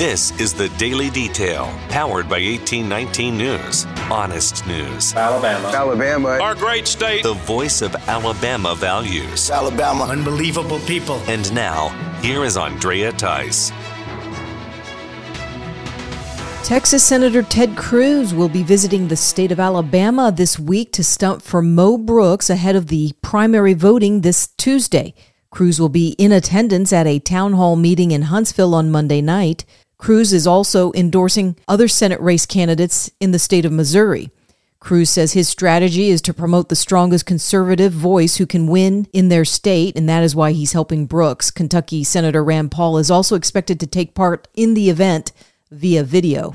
This is the Daily Detail, powered by 1819 News. Honest news. Alabama. Alabama. Our great state. The voice of Alabama values. Alabama. Unbelievable people. And now, here is Andrea Tice. Texas Senator Ted Cruz will be visiting the state of Alabama this week to stump for Mo Brooks ahead of the primary voting this Tuesday. Cruz will be in attendance at a town hall meeting in Huntsville on Monday night. Cruz is also endorsing other Senate race candidates in the state of Missouri. Cruz says his strategy is to promote the strongest conservative voice who can win in their state, and that is why he's helping Brooks. Kentucky Senator Rand Paul is also expected to take part in the event via video.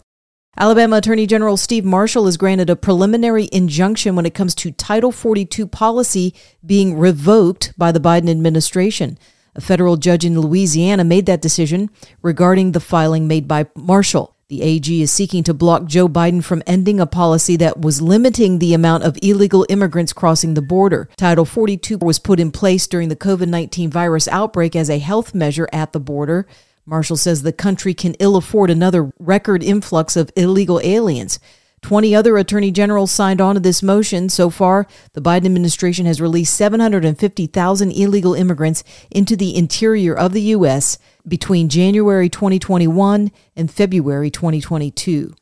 Alabama Attorney General Steve Marshall is granted a preliminary injunction when it comes to Title 42 policy being revoked by the Biden administration. A federal judge in Louisiana made that decision regarding the filing made by Marshall. The AG is seeking to block Joe Biden from ending a policy that was limiting the amount of illegal immigrants crossing the border. Title 42 was put in place during the COVID 19 virus outbreak as a health measure at the border. Marshall says the country can ill afford another record influx of illegal aliens. 20 other attorney generals signed on to this motion. So far, the Biden administration has released 750,000 illegal immigrants into the interior of the U.S. between January 2021 and February 2022.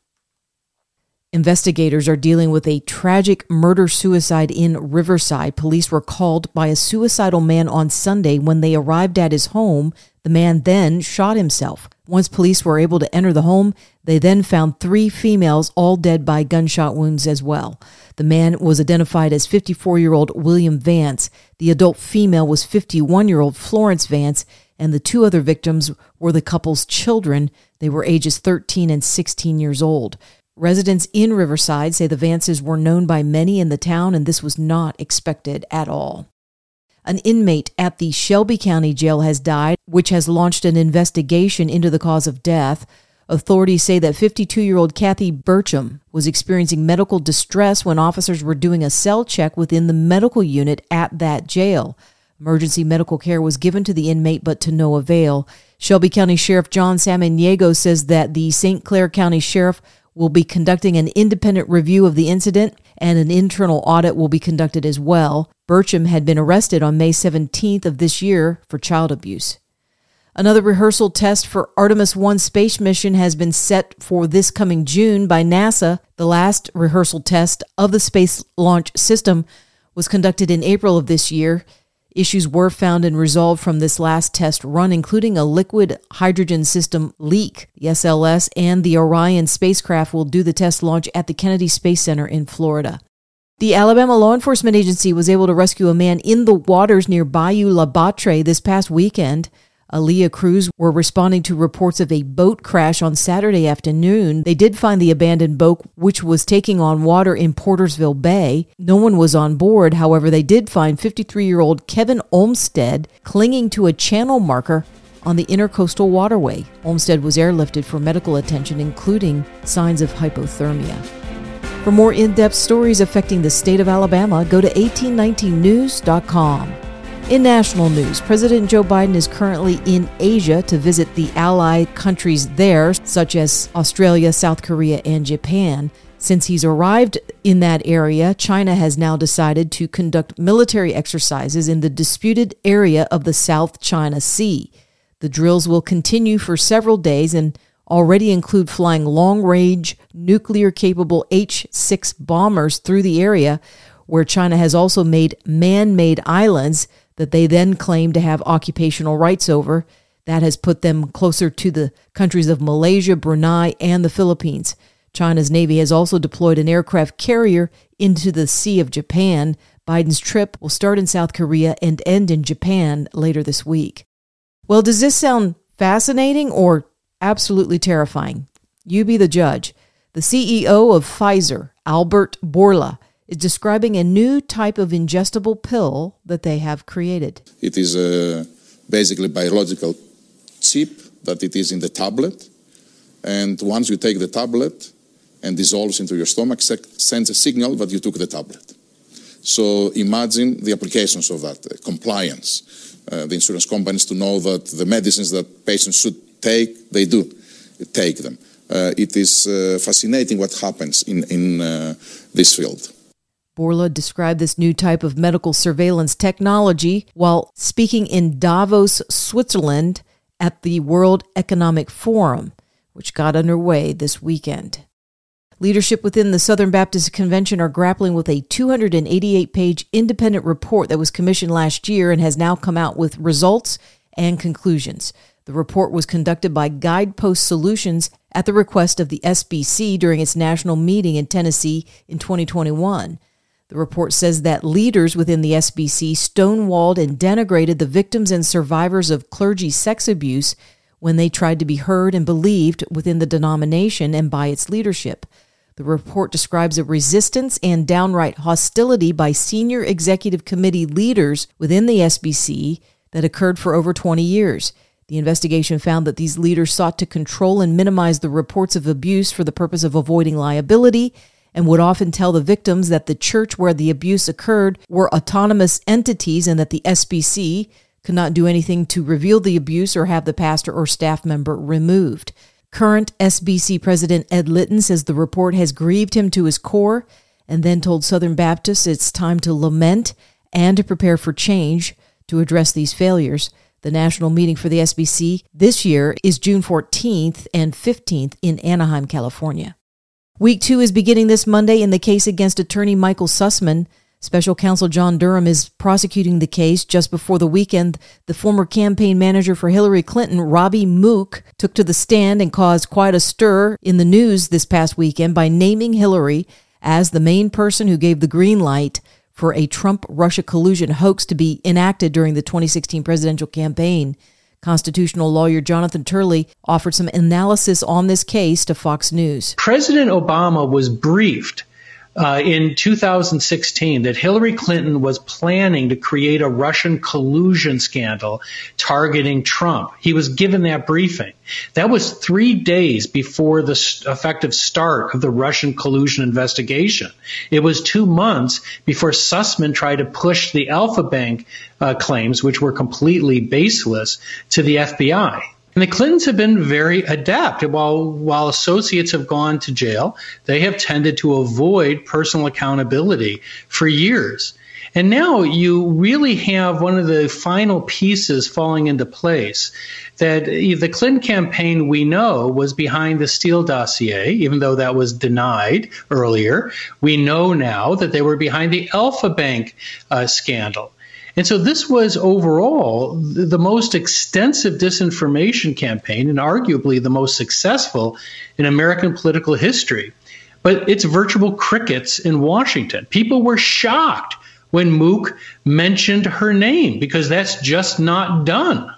Investigators are dealing with a tragic murder suicide in Riverside. Police were called by a suicidal man on Sunday. When they arrived at his home, the man then shot himself. Once police were able to enter the home, they then found three females, all dead by gunshot wounds as well. The man was identified as 54 year old William Vance. The adult female was 51 year old Florence Vance, and the two other victims were the couple's children. They were ages 13 and 16 years old. Residents in Riverside say the Vances were known by many in the town, and this was not expected at all. An inmate at the Shelby County Jail has died, which has launched an investigation into the cause of death. Authorities say that 52 year old Kathy Burcham was experiencing medical distress when officers were doing a cell check within the medical unit at that jail. Emergency medical care was given to the inmate, but to no avail. Shelby County Sheriff John Samaniego says that the St. Clair County Sheriff will be conducting an independent review of the incident and an internal audit will be conducted as well. Burcham had been arrested on May 17th of this year for child abuse. Another rehearsal test for Artemis 1 space mission has been set for this coming June by NASA. The last rehearsal test of the Space Launch System was conducted in April of this year. Issues were found and resolved from this last test run, including a liquid hydrogen system leak. The SLS and the Orion spacecraft will do the test launch at the Kennedy Space Center in Florida. The Alabama Law Enforcement Agency was able to rescue a man in the waters near Bayou La Batre this past weekend. ALEA crews were responding to reports of a boat crash on Saturday afternoon. They did find the abandoned boat, which was taking on water in Portersville Bay. No one was on board. However, they did find 53 year old Kevin Olmstead clinging to a channel marker on the intercoastal waterway. Olmstead was airlifted for medical attention, including signs of hypothermia. For more in depth stories affecting the state of Alabama, go to 1819news.com. In national news, President Joe Biden is currently in Asia to visit the allied countries there, such as Australia, South Korea, and Japan. Since he's arrived in that area, China has now decided to conduct military exercises in the disputed area of the South China Sea. The drills will continue for several days and already include flying long range, nuclear capable H 6 bombers through the area, where China has also made man made islands that they then claim to have occupational rights over. That has put them closer to the countries of Malaysia, Brunei, and the Philippines. China's Navy has also deployed an aircraft carrier into the Sea of Japan. Biden's trip will start in South Korea and end in Japan later this week. Well, does this sound fascinating or absolutely terrifying? You be the judge. The CEO of Pfizer, Albert Bourla, describing a new type of ingestible pill that they have created. It is a basically biological chip that it is in the tablet. And once you take the tablet and dissolves into your stomach, sends a signal that you took the tablet. So imagine the applications of that, uh, compliance. Uh, the insurance companies to know that the medicines that patients should take, they do. take them. Uh, it is uh, fascinating what happens in, in uh, this field. Bourla described this new type of medical surveillance technology while speaking in Davos, Switzerland at the World Economic Forum, which got underway this weekend. Leadership within the Southern Baptist Convention are grappling with a 288 page independent report that was commissioned last year and has now come out with results and conclusions. The report was conducted by Guidepost Solutions at the request of the SBC during its national meeting in Tennessee in 2021. The report says that leaders within the SBC stonewalled and denigrated the victims and survivors of clergy sex abuse when they tried to be heard and believed within the denomination and by its leadership. The report describes a resistance and downright hostility by senior executive committee leaders within the SBC that occurred for over 20 years. The investigation found that these leaders sought to control and minimize the reports of abuse for the purpose of avoiding liability and would often tell the victims that the church where the abuse occurred were autonomous entities and that the SBC could not do anything to reveal the abuse or have the pastor or staff member removed. Current SBC President Ed Litton says the report has grieved him to his core and then told Southern Baptists it's time to lament and to prepare for change to address these failures. The national meeting for the SBC this year is June 14th and 15th in Anaheim, California. Week two is beginning this Monday in the case against attorney Michael Sussman. Special counsel John Durham is prosecuting the case. Just before the weekend, the former campaign manager for Hillary Clinton, Robbie Mook, took to the stand and caused quite a stir in the news this past weekend by naming Hillary as the main person who gave the green light for a Trump Russia collusion hoax to be enacted during the 2016 presidential campaign. Constitutional lawyer Jonathan Turley offered some analysis on this case to Fox News. President Obama was briefed uh, in 2016 that Hillary Clinton was planning to create a Russian collusion scandal targeting Trump. He was given that briefing. That was three days before the effective start of the Russian collusion investigation. It was two months before Sussman tried to push the Alfa Bank uh, claims, which were completely baseless, to the FBI. And the Clintons have been very adept. While while associates have gone to jail, they have tended to avoid personal accountability for years. And now you really have one of the final pieces falling into place that the Clinton campaign we know was behind the Steele dossier, even though that was denied earlier. We know now that they were behind the Alfa Bank uh, scandal. And so this was overall the most extensive disinformation campaign and arguably the most successful in American political history. But it's virtual crickets in Washington. People were shocked when Mook mentioned her name because that's just not done.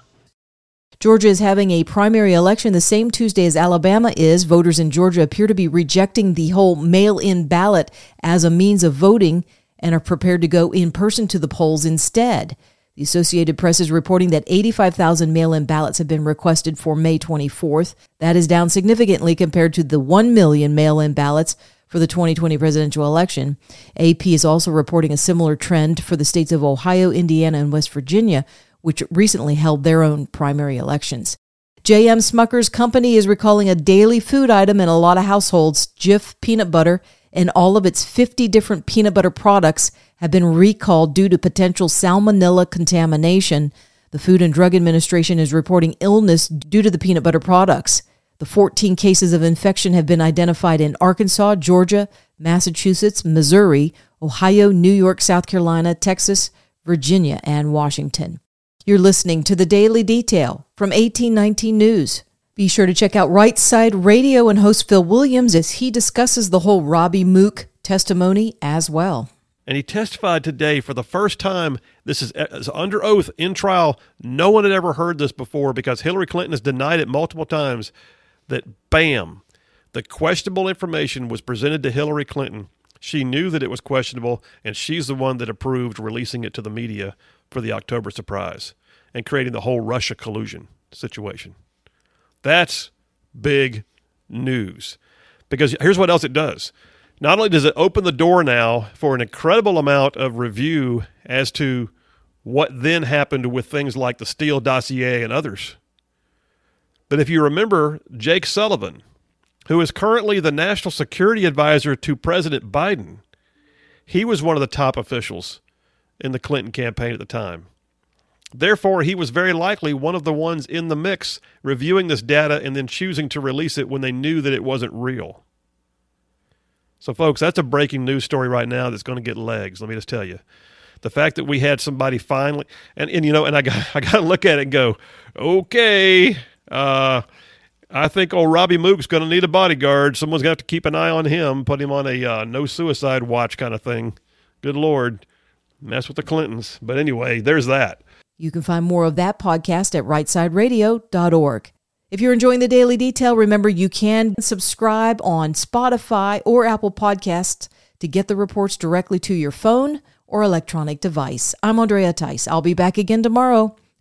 Georgia is having a primary election the same Tuesday as Alabama is. Voters in Georgia appear to be rejecting the whole mail in ballot as a means of voting and are prepared to go in person to the polls instead. The Associated Press is reporting that 85,000 mail in ballots have been requested for May 24th. That is down significantly compared to the 1 million mail in ballots for the 2020 presidential election. AP is also reporting a similar trend for the states of Ohio, Indiana, and West Virginia, which recently held their own primary elections. J.M. Smucker's company is recalling a daily food item in a lot of households, Jif peanut butter and all of its 50 different peanut butter products have been recalled due to potential salmonella contamination. The Food and Drug Administration is reporting illness due to the peanut butter products. The 14 cases of infection have been identified in Arkansas, Georgia, Massachusetts, Missouri, Ohio, New York, South Carolina, Texas, Virginia, and Washington. You're listening to the Daily Detail from 1819 News. Be sure to check out Right Side Radio and host Phil Williams as he discusses the whole Robbie Mook testimony as well. And he testified today for the first time. This is, is under oath in trial. No one had ever heard this before because Hillary Clinton has denied it multiple times. That bam, the questionable information was presented to Hillary Clinton. She knew that it was questionable, and she's the one that approved releasing it to the media for the October surprise and creating the whole Russia collusion situation. That's big news. Because here's what else it does. Not only does it open the door now for an incredible amount of review as to what then happened with things like the Steele dossier and others, But if you remember, Jake Sullivan, who is currently the national security advisor to President Biden, he was one of the top officials in the Clinton campaign at the time. Therefore, he was very likely one of the ones in the mix reviewing this data and then choosing to release it when they knew that it wasn't real. So, folks, that's a breaking news story right now that's going to get legs. Let me just tell you. The fact that we had somebody finally, and, and you know, and I got, I got to look at it and go, okay, uh, I think old Robbie Mook's going to need a bodyguard. Someone's going to have to keep an eye on him, put him on a uh, no suicide watch kind of thing. Good Lord. Mess with the Clintons. But anyway, there's that. You can find more of that podcast at rightsideradio.org. If you're enjoying the Daily Detail, remember you can subscribe on Spotify or Apple Podcasts to get the reports directly to your phone or electronic device. I'm Andrea Tice. I'll be back again tomorrow.